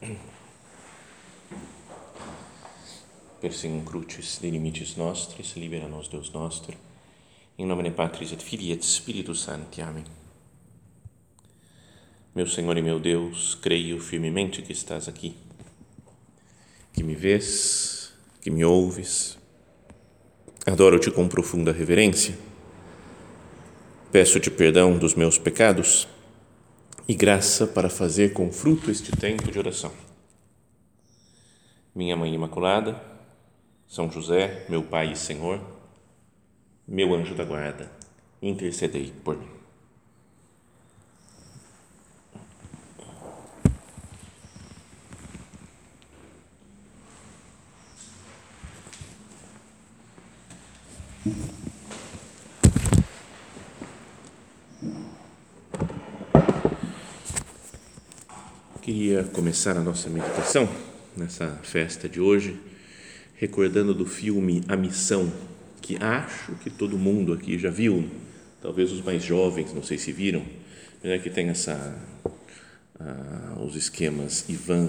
Persing crucis de limites nostris, libera nos Deus nostro. Em nome de Patris et Filii et Spiritus Sancti. Amém. Meu Senhor e meu Deus, creio firmemente que estás aqui, que me vês, que me ouves. Adoro-te com profunda reverência. Peço-te perdão dos meus pecados e graça para fazer com fruto este tempo de oração. Minha Mãe Imaculada, São José, meu Pai e Senhor, meu anjo da guarda, intercedei por mim. Queria começar a nossa meditação nessa festa de hoje, recordando do filme A Missão, que acho que todo mundo aqui já viu, talvez os mais jovens, não sei se viram, é que tem essa ah, os esquemas Ivan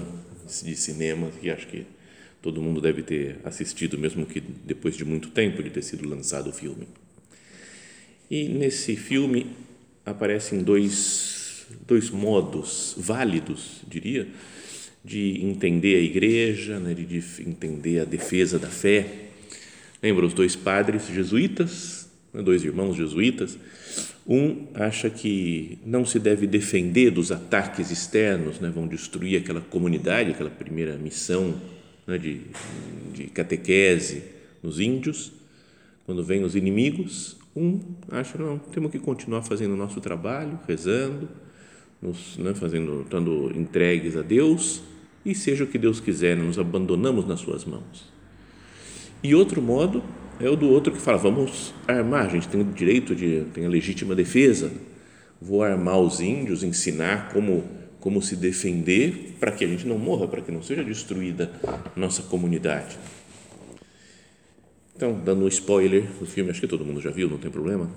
de cinema que acho que todo mundo deve ter assistido, mesmo que depois de muito tempo de ter sido lançado o filme. E nesse filme aparecem dois dois modos válidos, diria, de entender a igreja, né, de entender a defesa da fé. Lembra os dois padres jesuítas, né, dois irmãos jesuítas? Um acha que não se deve defender dos ataques externos, né, vão destruir aquela comunidade, aquela primeira missão né, de, de catequese nos índios. Quando vêm os inimigos, um acha não, temos que continuar fazendo o nosso trabalho, rezando, nos né, fazendo, estando entregues a Deus e seja o que Deus quiser, nos abandonamos nas suas mãos. E outro modo é o do outro que fala, vamos armar, a gente tem o direito de, tem a legítima defesa, vou armar os índios, ensinar como, como se defender para que a gente não morra, para que não seja destruída nossa comunidade. Então, dando um spoiler do filme, acho que todo mundo já viu, não tem problema,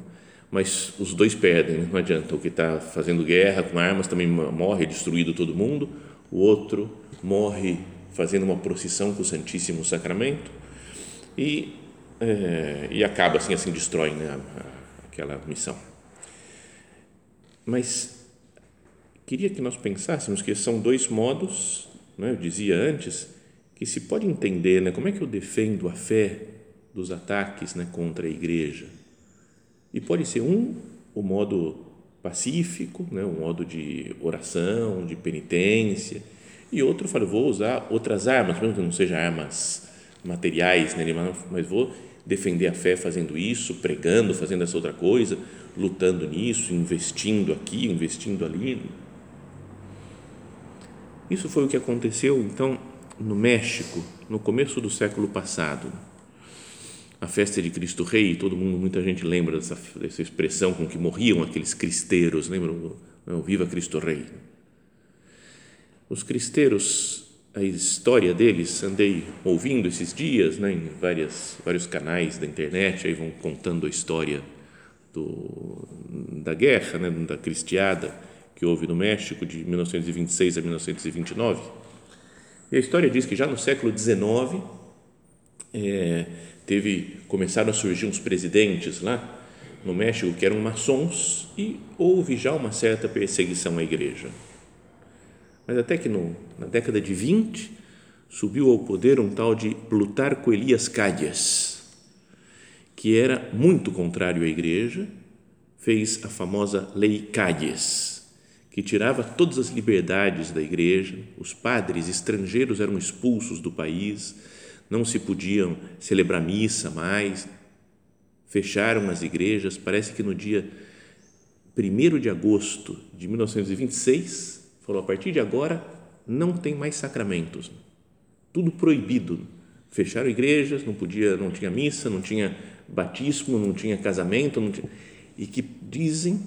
mas os dois perdem, né? não adianta. O que está fazendo guerra com armas também morre, destruído todo mundo, o outro morre fazendo uma procissão com o Santíssimo Sacramento e, é, e acaba assim, assim destrói né, aquela missão. Mas queria que nós pensássemos que são dois modos, né, eu dizia antes, que se pode entender né, como é que eu defendo a fé dos ataques né, contra a igreja e pode ser um, o modo pacífico, né, um modo de oração, de penitência, e outro, eu falo, vou usar outras armas, mesmo que não sejam armas materiais, né, mas vou defender a fé fazendo isso, pregando, fazendo essa outra coisa, lutando nisso, investindo aqui, investindo ali. Isso foi o que aconteceu, então, no México, no começo do século passado a festa de Cristo Rei, todo mundo, muita gente lembra dessa, dessa expressão com que morriam aqueles cristeiros, lembram? Não, Viva Cristo Rei. Os cristeiros, a história deles, andei ouvindo esses dias, né, em várias, vários canais da internet, aí vão contando a história do, da guerra, né, da cristiada que houve no México de 1926 a 1929. E a história diz que já no século XIX, é, teve começaram a surgir uns presidentes lá no México que eram maçons e houve já uma certa perseguição à igreja. Mas até que no, na década de 20 subiu ao poder um tal de Plutarco Elias Calles, que era muito contrário à igreja, fez a famosa Lei Calles, que tirava todas as liberdades da igreja, os padres estrangeiros eram expulsos do país, não se podiam celebrar missa mais, fecharam as igrejas. Parece que no dia 1 de agosto de 1926, falou: a partir de agora não tem mais sacramentos, tudo proibido. Fecharam igrejas, não podia, não tinha missa, não tinha batismo, não tinha casamento, não tinha, e que dizem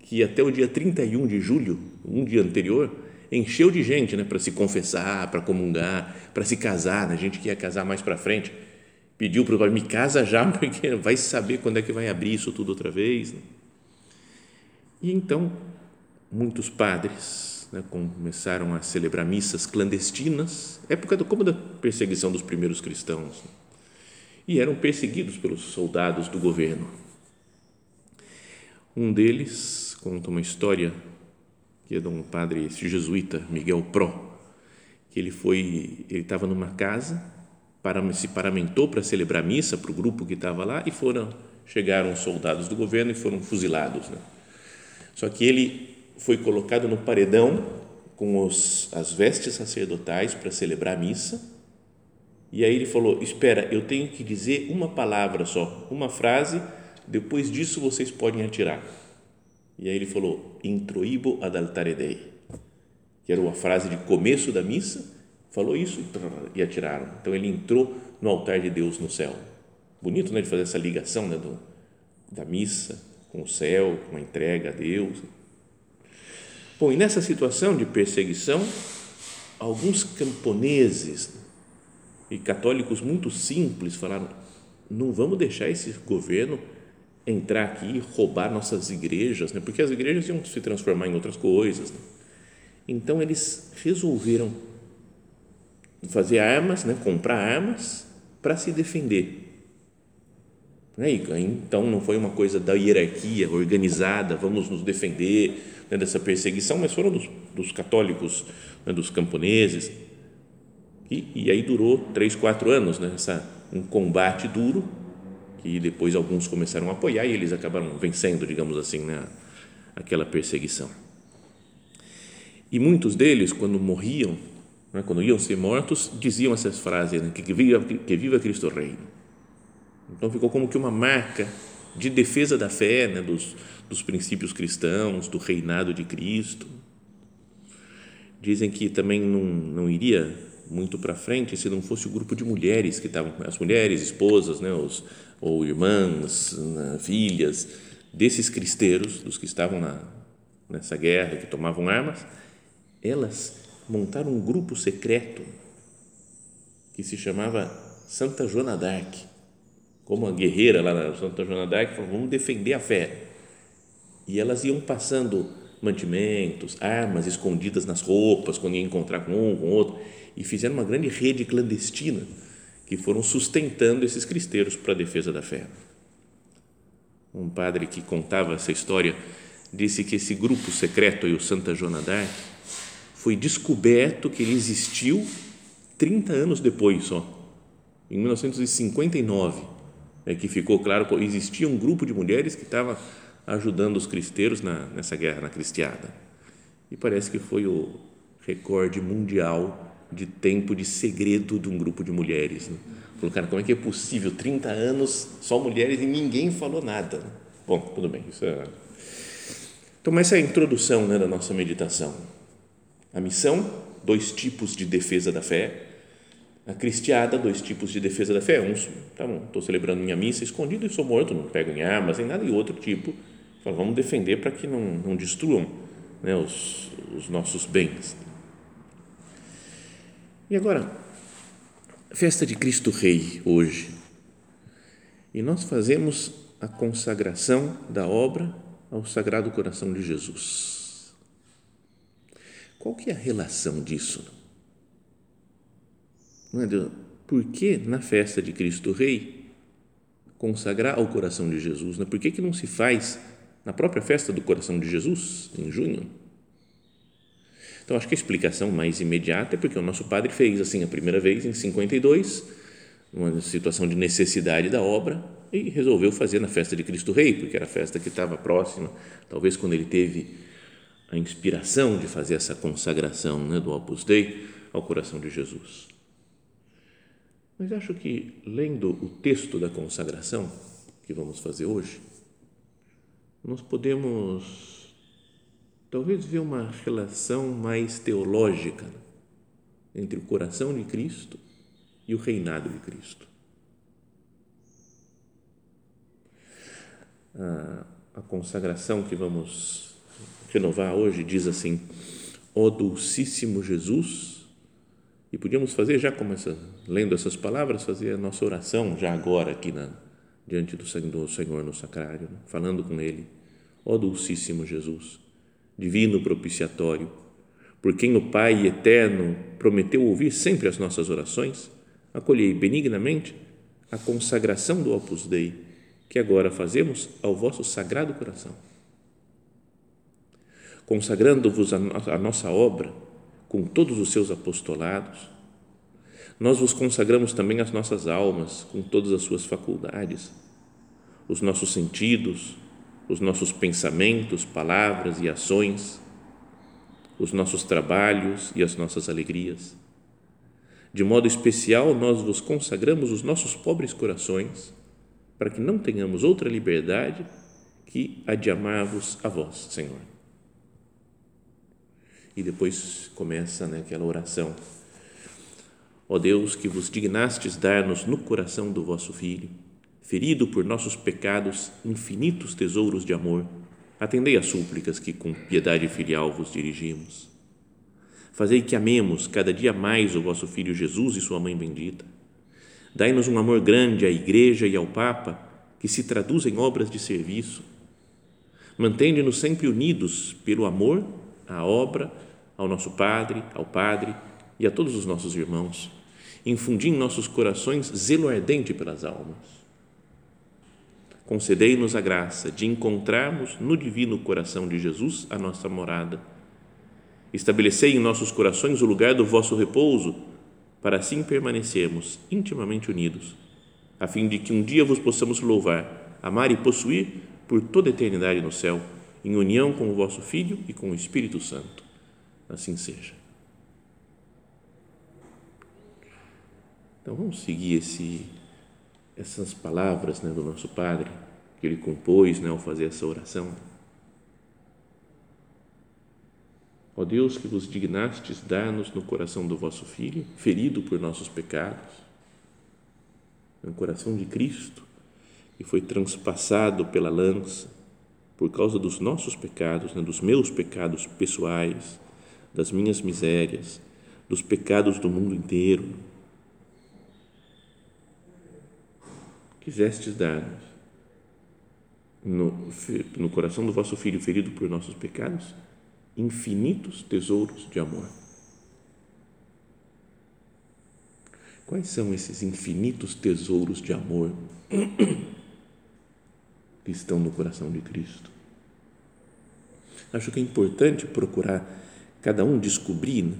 que até o dia 31 de julho, um dia anterior, encheu de gente né, para se confessar, para comungar, para se casar, né, gente que ia casar mais para frente, pediu para o pai, me casa já, porque vai saber quando é que vai abrir isso tudo outra vez. Né? E então, muitos padres né, começaram a celebrar missas clandestinas, época do, como da perseguição dos primeiros cristãos, e eram perseguidos pelos soldados do governo. Um deles conta uma história que é de um padre jesuíta, Miguel Pro, que ele foi, ele estava numa casa, para, se paramentou para celebrar missa para o grupo que estava lá e foram chegaram os soldados do governo e foram fuzilados. Né? Só que ele foi colocado no paredão com os, as vestes sacerdotais para celebrar a missa. E aí ele falou: Espera, eu tenho que dizer uma palavra só, uma frase, depois disso vocês podem atirar. E aí ele falou: Introibo ad altare Dei, que era uma frase de começo da missa. Falou isso e atiraram. Então ele entrou no altar de Deus no céu. Bonito, né, de fazer essa ligação né, do, da missa com o céu, com a entrega a Deus. Bom, e nessa situação de perseguição, alguns camponeses e católicos muito simples falaram: não vamos deixar esse governo entrar aqui roubar nossas igrejas, né? porque as igrejas iam se transformar em outras coisas. Né? Então eles resolveram fazer armas, né? comprar armas para se defender. Né? Então não foi uma coisa da hierarquia organizada, vamos nos defender né, dessa perseguição, mas foram dos, dos católicos, né, dos camponeses. E, e, aí durou três, quatro anos, né, essa, um combate duro, que depois alguns começaram a apoiar e eles acabaram vencendo, digamos assim, né, aquela perseguição. E muitos deles, quando morriam, né, quando iam ser mortos, diziam essas frases, né, que, viva, que viva Cristo Rei. Então ficou como que uma marca de defesa da fé, né, dos, dos princípios cristãos, do reinado de Cristo. Dizem que também não, não iria muito para frente se não fosse o grupo de mulheres que estavam, as mulheres, esposas, né, os, ou irmãs, né, filhas desses cristeiros, dos que estavam na, nessa guerra, que tomavam armas, elas montaram um grupo secreto que se chamava Santa Joana d'Arc, como a guerreira lá na Santa Joana d'Arc, falou, vamos defender a fé. E elas iam passando mantimentos, armas escondidas nas roupas, quando ia encontrar com um, com outro, e fizeram uma grande rede clandestina que foram sustentando esses cristeiros para a defesa da fé. Um padre que contava essa história disse que esse grupo secreto, o Santa Joana d'Arc, foi descoberto que ele existiu 30 anos depois só, em 1959, é que ficou claro que existia um grupo de mulheres que estava ajudando os cristeiros na, nessa guerra na cristiada. E parece que foi o recorde mundial de tempo de segredo de um grupo de mulheres. Né? Falou, cara, como é que é possível? 30 anos, só mulheres e ninguém falou nada. Bom, tudo bem. Isso é... Então, essa é a introdução né, da nossa meditação. A missão, dois tipos de defesa da fé. A cristiada, dois tipos de defesa da fé. Uns, tá bom, estou celebrando minha missa escondido e sou morto, não pego em armas nem nada. E outro tipo, Fala, vamos defender para que não, não destruam né, os, os nossos bens. E agora, festa de Cristo Rei hoje. E nós fazemos a consagração da obra ao Sagrado Coração de Jesus. Qual que é a relação disso? Não é, Por que na festa de Cristo Rei consagrar ao coração de Jesus? Né? Por que, que não se faz na própria festa do coração de Jesus, em junho. Então, acho que a explicação mais imediata é porque o nosso padre fez assim a primeira vez em 52, uma situação de necessidade da obra, e resolveu fazer na festa de Cristo Rei, porque era a festa que estava próxima, talvez quando ele teve a inspiração de fazer essa consagração né, do Opus Dei ao coração de Jesus. Mas acho que, lendo o texto da consagração que vamos fazer hoje, nós podemos talvez ver uma relação mais teológica entre o coração de Cristo e o reinado de Cristo. A, a consagração que vamos renovar hoje diz assim: Ó Dulcíssimo Jesus, e podíamos fazer já como essa, lendo essas palavras, fazer a nossa oração já agora aqui na diante do Senhor no sacrário, né? falando com Ele. Ó Dulcíssimo Jesus, Divino propiciatório, por quem o Pai eterno prometeu ouvir sempre as nossas orações, acolhei benignamente a consagração do Opus Dei, que agora fazemos ao vosso sagrado coração. Consagrando-vos a nossa obra com todos os seus apostolados, nós vos consagramos também as nossas almas com todas as suas faculdades, os nossos sentidos, os nossos pensamentos, palavras e ações, os nossos trabalhos e as nossas alegrias. De modo especial, nós vos consagramos os nossos pobres corações, para que não tenhamos outra liberdade que a de amar-vos a vós, Senhor. E depois começa né, aquela oração. Ó Deus, que vos dignastes dar-nos no coração do vosso Filho, ferido por nossos pecados, infinitos tesouros de amor, atendei às súplicas que com piedade filial vos dirigimos. Fazei que amemos cada dia mais o vosso Filho Jesus e sua Mãe bendita. Dai-nos um amor grande à Igreja e ao Papa, que se traduz em obras de serviço. Mantende-nos sempre unidos pelo amor à obra, ao nosso Padre, ao Padre e a todos os nossos irmãos. Infundi em nossos corações zelo ardente pelas almas concedei-nos a graça de encontrarmos no divino coração de Jesus a nossa morada. Estabelecei em nossos corações o lugar do vosso repouso, para assim permanecermos intimamente unidos, a fim de que um dia vos possamos louvar, amar e possuir por toda a eternidade no céu, em união com o vosso Filho e com o Espírito Santo. Assim seja. Então vamos seguir esse essas palavras né, do nosso Padre, que ele compôs né, ao fazer essa oração. Ó Deus, que vos dignastes dar-nos no coração do vosso Filho, ferido por nossos pecados, no coração de Cristo, que foi transpassado pela lança por causa dos nossos pecados, né, dos meus pecados pessoais, das minhas misérias, dos pecados do mundo inteiro quisestes dar-nos no, no coração do vosso Filho ferido por nossos pecados infinitos tesouros de amor. Quais são esses infinitos tesouros de amor que estão no coração de Cristo? Acho que é importante procurar cada um descobrir, né?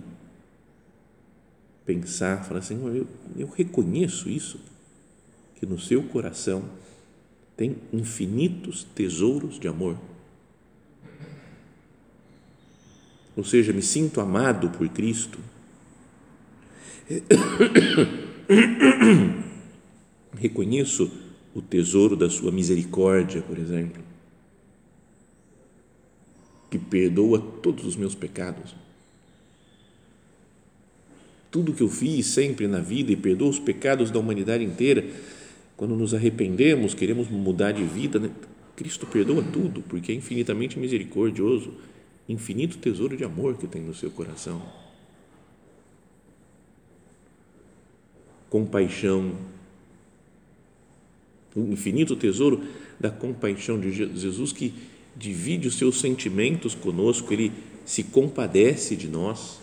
pensar, falar assim, eu, eu reconheço isso que no seu coração tem infinitos tesouros de amor. Ou seja, me sinto amado por Cristo. Reconheço o tesouro da sua misericórdia, por exemplo, que perdoa todos os meus pecados. Tudo que eu fiz sempre na vida e perdoa os pecados da humanidade inteira quando nos arrependemos, queremos mudar de vida, né? Cristo perdoa tudo, porque é infinitamente misericordioso, infinito tesouro de amor que tem no seu coração. Compaixão, o infinito tesouro da compaixão de Jesus que divide os seus sentimentos conosco, ele se compadece de nós.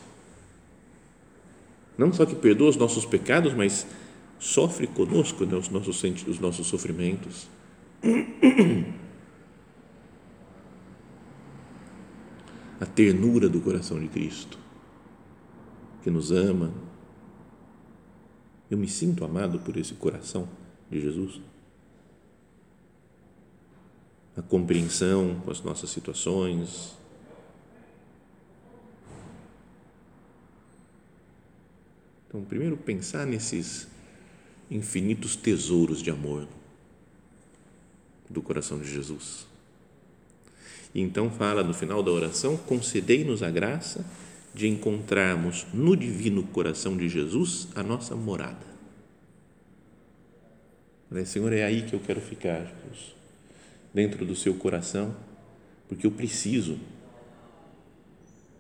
Não só que perdoa os nossos pecados, mas sofre conosco né, os, nossos, os nossos sofrimentos. A ternura do coração de Cristo, que nos ama. Eu me sinto amado por esse coração de Jesus. A compreensão com as nossas situações, Então, primeiro pensar nesses infinitos tesouros de amor do coração de Jesus. E então fala no final da oração: concedei-nos a graça de encontrarmos no divino coração de Jesus a nossa morada. Senhor, é aí que eu quero ficar, Jesus, dentro do seu coração, porque eu preciso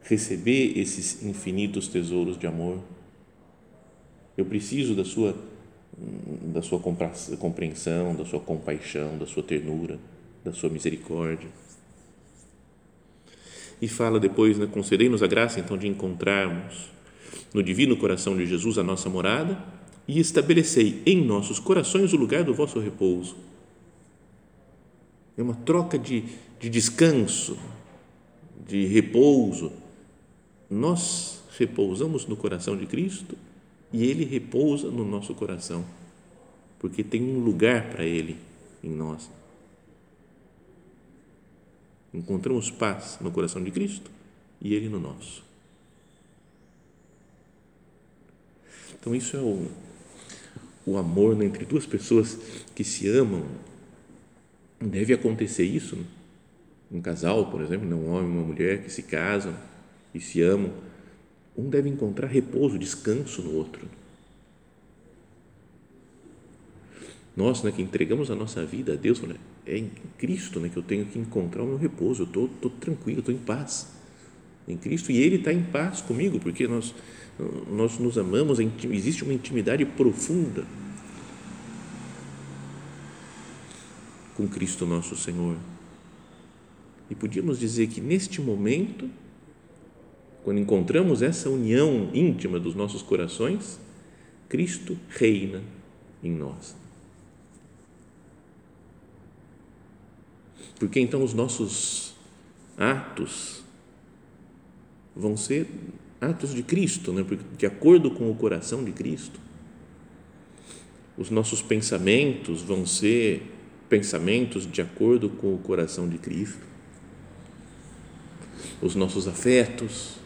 receber esses infinitos tesouros de amor. Eu preciso da sua da sua compreensão, da sua compaixão, da sua ternura, da sua misericórdia. e fala depois, né, concedei-nos a graça então de encontrarmos no divino coração de Jesus a nossa morada e estabelecei em nossos corações o lugar do vosso repouso. É uma troca de, de descanso, de repouso. Nós repousamos no coração de Cristo e Ele repousa no nosso coração, porque tem um lugar para Ele em nós. Encontramos paz no coração de Cristo e Ele no nosso. Então, isso é o, o amor entre duas pessoas que se amam. Deve acontecer isso. Né? Um casal, por exemplo, um homem e uma mulher que se casam e se amam. Um deve encontrar repouso, descanso no outro. Nós, né, que entregamos a nossa vida a Deus, né, é em Cristo né, que eu tenho que encontrar o meu repouso. Eu estou tranquilo, estou em paz em Cristo e Ele está em paz comigo, porque nós nós nos amamos, existe uma intimidade profunda com Cristo nosso Senhor. E podíamos dizer que neste momento, quando encontramos essa união íntima dos nossos corações, Cristo reina em nós. Porque então os nossos atos vão ser atos de Cristo, né? de acordo com o coração de Cristo. Os nossos pensamentos vão ser pensamentos de acordo com o coração de Cristo. Os nossos afetos,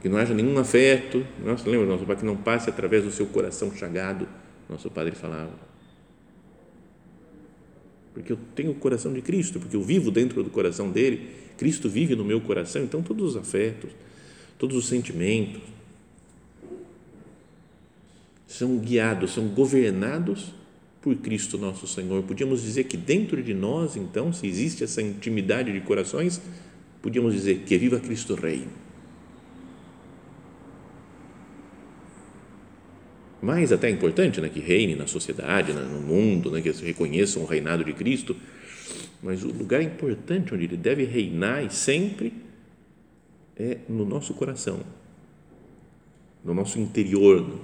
que não haja nenhum afeto, nossa, lembra, nosso Pai, que não passe através do seu coração chagado, nosso Padre falava. Porque eu tenho o coração de Cristo, porque eu vivo dentro do coração dele Cristo vive no meu coração, então todos os afetos, todos os sentimentos são guiados, são governados por Cristo nosso Senhor. Podíamos dizer que dentro de nós, então, se existe essa intimidade de corações, podíamos dizer que viva Cristo Rei. Mais até importante, né, que reine na sociedade, no mundo, né, que reconheçam o reinado de Cristo, mas o lugar importante onde ele deve reinar e sempre é no nosso coração, no nosso interior,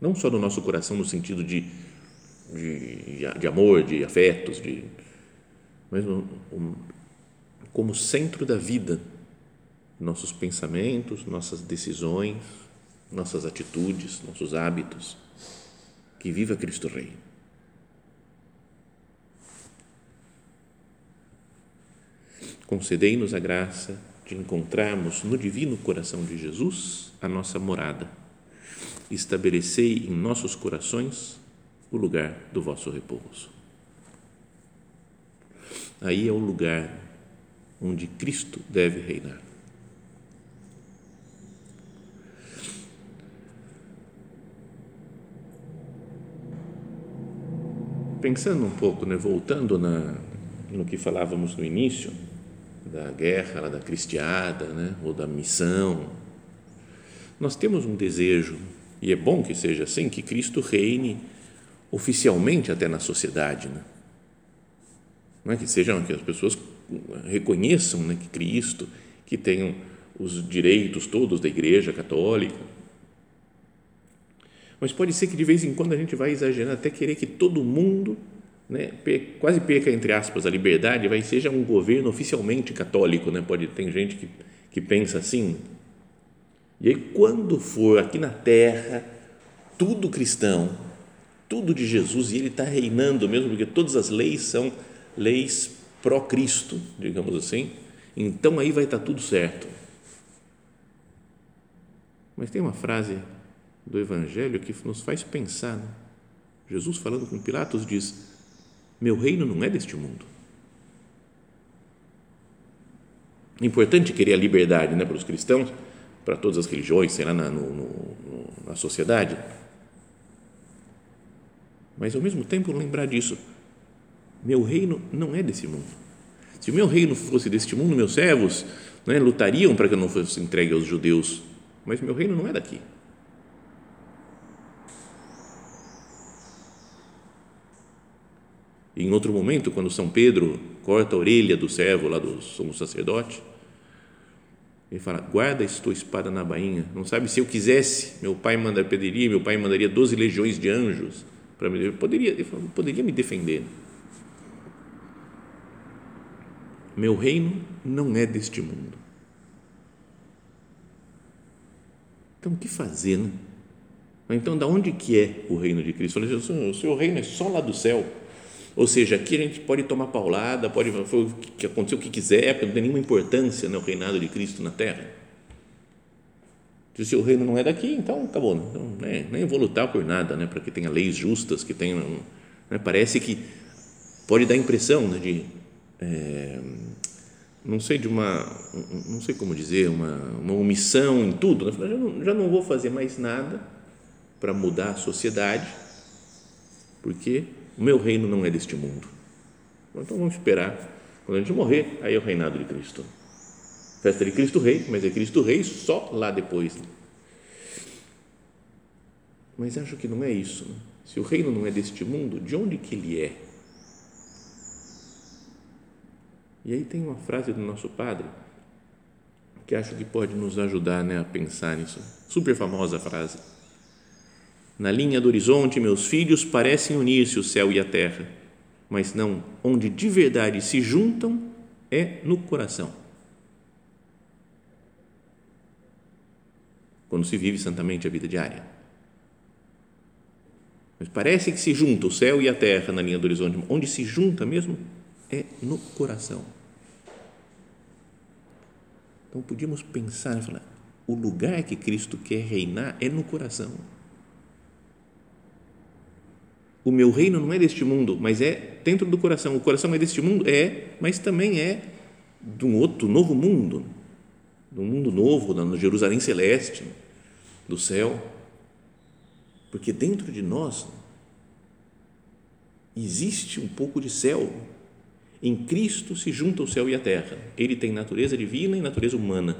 não só no nosso coração no sentido de, de, de amor, de afetos, de, mas no, como centro da vida, nossos pensamentos, nossas decisões, nossas atitudes, nossos hábitos. Que viva Cristo Rei. concedei-nos a graça de encontrarmos no divino coração de Jesus a nossa morada. Estabelecei em nossos corações o lugar do vosso repouso. Aí é o lugar onde Cristo deve reinar. Pensando um pouco, né, voltando na, no que falávamos no início, da guerra, da cristiada, né? ou da missão. Nós temos um desejo, e é bom que seja assim, que Cristo reine oficialmente até na sociedade. Né? Não é que sejam que as pessoas reconheçam né, que Cristo, que tenham os direitos todos da Igreja Católica. Mas pode ser que de vez em quando a gente vai exagerar até querer que todo mundo né, quase perca, entre aspas, a liberdade, vai seja um governo oficialmente católico, né? pode tem gente que, que pensa assim. E aí, quando for aqui na terra, tudo cristão, tudo de Jesus, e ele está reinando mesmo, porque todas as leis são leis pró-Cristo, digamos assim, então aí vai estar tá tudo certo. Mas tem uma frase do Evangelho que nos faz pensar. Né? Jesus, falando com Pilatos, diz: meu reino não é deste mundo. Importante querer a liberdade né, para os cristãos, para todas as religiões, sei lá, na, no, no, na sociedade. Mas, ao mesmo tempo, lembrar disso. Meu reino não é desse mundo. Se o meu reino fosse deste mundo, meus servos né, lutariam para que eu não fosse entregue aos judeus. Mas meu reino não é daqui. Em outro momento, quando São Pedro corta a orelha do servo lá do sumo sacerdote, ele fala: guarda a tua espada na bainha. Não sabe se eu quisesse, meu pai manda pediria, meu pai mandaria doze legiões de anjos para me poderia, poderia me defender. Meu reino não é deste mundo. Então, o que fazer, né? Então, da onde que é o reino de Cristo? O seu reino é só lá do céu. Ou seja, aqui a gente pode tomar paulada, pode o que aconteceu o que quiser, porque não tem nenhuma importância no né, reinado de Cristo na Terra. Se o reino não é daqui, então acabou. Né? Então, né, nem vou lutar por nada, né, para que tenha leis justas, que tenha, né, parece que pode dar a impressão né, de é, não sei de uma, não sei como dizer, uma, uma omissão em tudo. Né? Já não, já não vou fazer mais nada para mudar a sociedade, porque o meu reino não é deste mundo. Então vamos esperar quando a gente morrer, aí é o reinado de Cristo. Festa de Cristo Rei, mas é Cristo Rei só lá depois. Mas acho que não é isso. Né? Se o reino não é deste mundo, de onde que ele é? E aí tem uma frase do nosso padre que acho que pode nos ajudar né, a pensar nisso. Super famosa frase. Na linha do horizonte, meus filhos parecem unir-se o céu e a terra, mas não onde de verdade se juntam é no coração. Quando se vive santamente a vida diária. Mas parece que se junta o céu e a terra na linha do horizonte, onde se junta mesmo é no coração. Então podíamos pensar falar: o lugar que Cristo quer reinar é no coração. O meu reino não é deste mundo, mas é dentro do coração. O coração é deste mundo? É, mas também é de um outro novo mundo, de um mundo novo, no Jerusalém celeste, do céu. Porque dentro de nós existe um pouco de céu em Cristo se junta o céu e a terra. Ele tem natureza divina e natureza humana.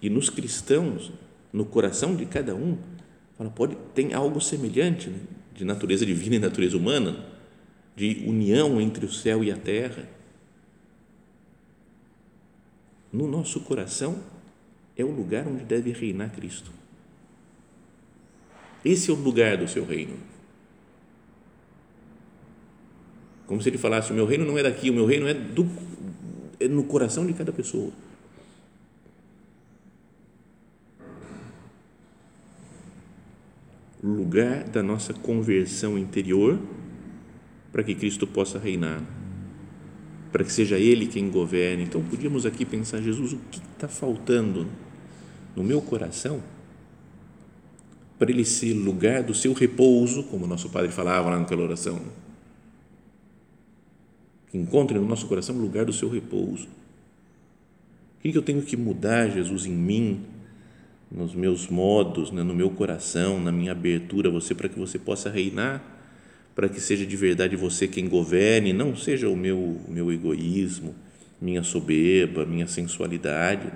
E nos cristãos, no coração de cada um, fala, pode tem algo semelhante né? De natureza divina e natureza humana, de união entre o céu e a terra. No nosso coração é o lugar onde deve reinar Cristo. Esse é o lugar do seu reino Como se ele falasse: o meu reino não é daqui, o meu reino é, do, é no coração de cada pessoa. Lugar da nossa conversão interior para que Cristo possa reinar, para que seja Ele quem governe. Então, podíamos aqui pensar: Jesus, o que está faltando no meu coração? Para ele ser lugar do seu repouso, como nosso Padre falava lá naquela oração que encontre no nosso coração o lugar do seu repouso. O que eu tenho que mudar, Jesus, em mim, nos meus modos, né, no meu coração, na minha abertura a você, para que você possa reinar, para que seja de verdade você quem governe, não seja o meu, o meu egoísmo, minha soberba, minha sensualidade.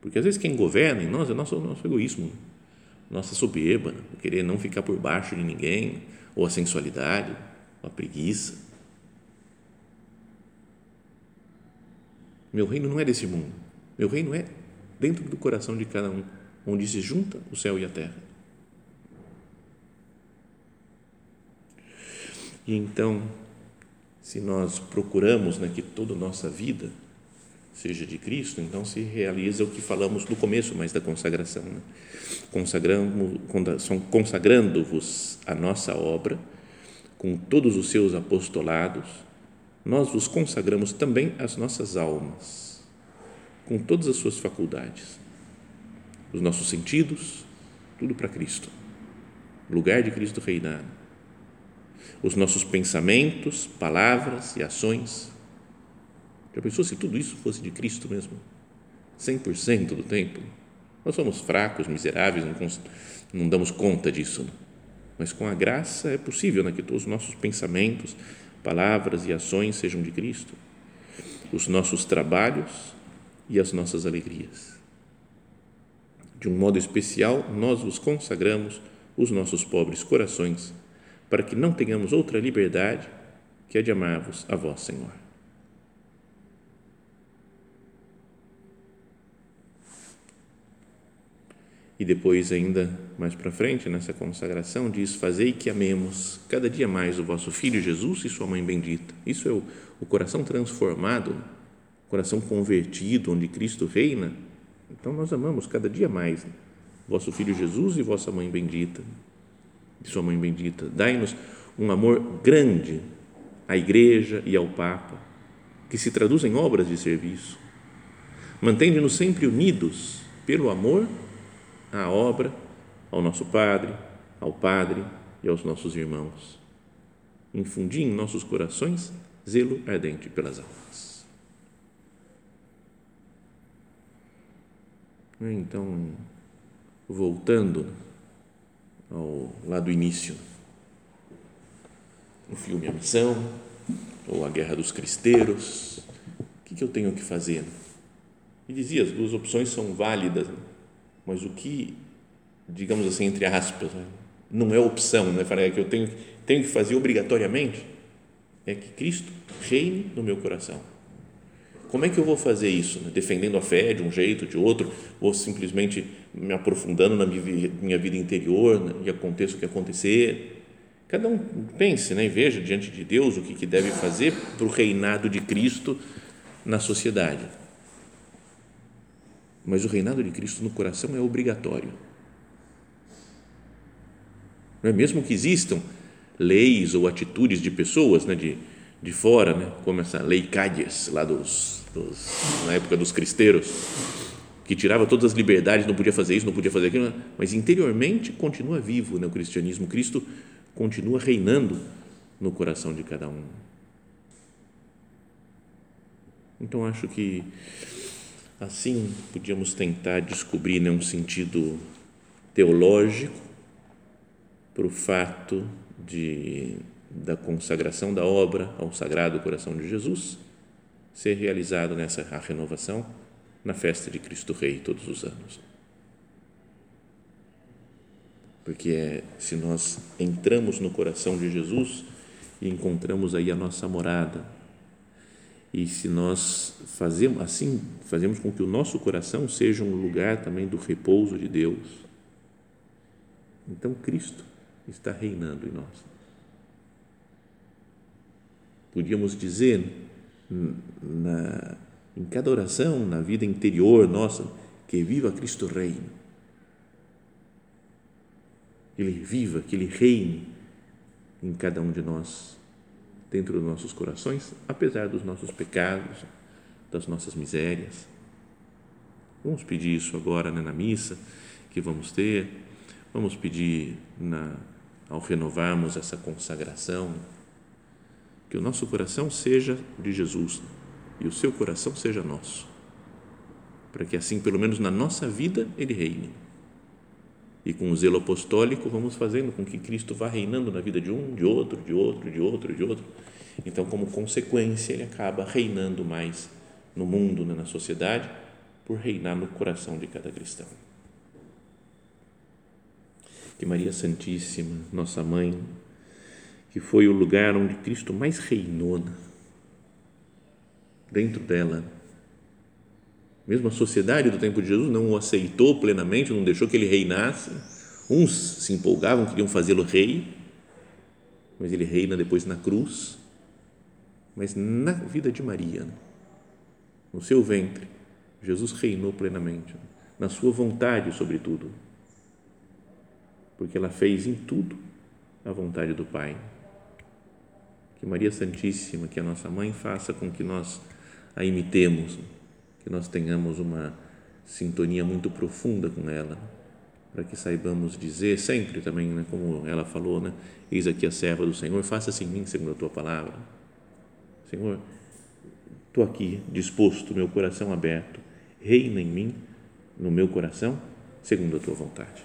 Porque às vezes quem governa em nós é nosso, nosso egoísmo, nossa soberba, querer não ficar por baixo de ninguém, ou a sensualidade, ou a preguiça. Meu reino não é desse mundo. Meu reino é dentro do coração de cada um, onde se junta o céu e a terra. E então, se nós procuramos né, que toda a nossa vida seja de Cristo, então se realiza o que falamos no começo mais da consagração. Né? Consagrando-vos a nossa obra, com todos os seus apostolados, nós vos consagramos também as nossas almas, com todas as suas faculdades, os nossos sentidos, tudo para Cristo, lugar de Cristo reinar, os nossos pensamentos, palavras e ações. Já pensou se tudo isso fosse de Cristo mesmo? 100% do tempo? Nós somos fracos, miseráveis, não, não damos conta disso. Mas com a graça é possível né, que todos os nossos pensamentos, palavras e ações sejam de Cristo, os nossos trabalhos e as nossas alegrias. De um modo especial, nós vos consagramos os nossos pobres corações, para que não tenhamos outra liberdade que a de amar-vos a vós, Senhor. E depois, ainda mais para frente, nessa consagração, diz: Fazei que amemos cada dia mais o vosso Filho Jesus e sua mãe bendita. Isso é o, o coração transformado, coração convertido, onde Cristo reina. Então, nós amamos cada dia mais vosso Filho Jesus e vossa mãe bendita, e sua mãe bendita. Dai-nos um amor grande à Igreja e ao Papa, que se traduz em obras de serviço. Mantende-nos sempre unidos pelo amor à obra, ao nosso Padre, ao Padre e aos nossos irmãos. Infundi em nossos corações zelo ardente pelas almas. Então, voltando ao lá do início, o filme A Missão, ou A Guerra dos Cristeiros, o que, eu tenho que fazer? E dizia, as duas opções são válidas, mas o que, digamos assim, entre aspas, né, não é opção, né? é que eu tenho, tenho que fazer obrigatoriamente, é que Cristo reine no meu coração. Como é que eu vou fazer isso? Defendendo a fé de um jeito, de outro, ou simplesmente me aprofundando na minha vida interior né? e aconteça o que acontecer? Cada um pense né? e veja diante de Deus o que, que deve fazer para o reinado de Cristo na sociedade. Mas o reinado de Cristo no coração é obrigatório. Não é mesmo que existam leis ou atitudes de pessoas né, de, de fora, né, como essa lei Cádiz, lá dos, dos, na época dos cristeiros, que tirava todas as liberdades, não podia fazer isso, não podia fazer aquilo, mas interiormente continua vivo né, o cristianismo. Cristo continua reinando no coração de cada um. Então acho que Assim, podíamos tentar descobrir né, um sentido teológico para o fato de, da consagração da obra ao Sagrado Coração de Jesus ser realizado nessa renovação na festa de Cristo Rei todos os anos. Porque é, se nós entramos no coração de Jesus e encontramos aí a nossa morada, e se nós fazemos assim, fazemos com que o nosso coração seja um lugar também do repouso de Deus, então Cristo está reinando em nós. Podíamos dizer na, em cada oração, na vida interior nossa, que viva Cristo reino. Que Ele viva, que Ele reine em cada um de nós dentro dos nossos corações, apesar dos nossos pecados, das nossas misérias. Vamos pedir isso agora né, na missa que vamos ter, vamos pedir na, ao renovarmos essa consagração, que o nosso coração seja de Jesus e o seu coração seja nosso, para que assim, pelo menos na nossa vida, ele reine e com o zelo apostólico vamos fazendo com que Cristo vá reinando na vida de um, de outro, de outro, de outro, de outro. Então, como consequência, ele acaba reinando mais no mundo, né, na sociedade, por reinar no coração de cada cristão. Que Maria Santíssima, nossa mãe, que foi o lugar onde Cristo mais reinou, né, dentro dela, mesmo a sociedade do tempo de Jesus não o aceitou plenamente, não deixou que ele reinasse. Uns se empolgavam, queriam fazê-lo rei, mas ele reina depois na cruz. Mas na vida de Maria, no seu ventre, Jesus reinou plenamente, na sua vontade, sobretudo, porque ela fez em tudo a vontade do Pai. Que Maria Santíssima, que a nossa mãe, faça com que nós a imitemos que nós tenhamos uma sintonia muito profunda com ela, para que saibamos dizer sempre também, né, como ela falou, né, eis aqui a serva do Senhor, faça-se em mim segundo a tua palavra. Senhor, estou aqui disposto, meu coração aberto, reina em mim, no meu coração, segundo a tua vontade.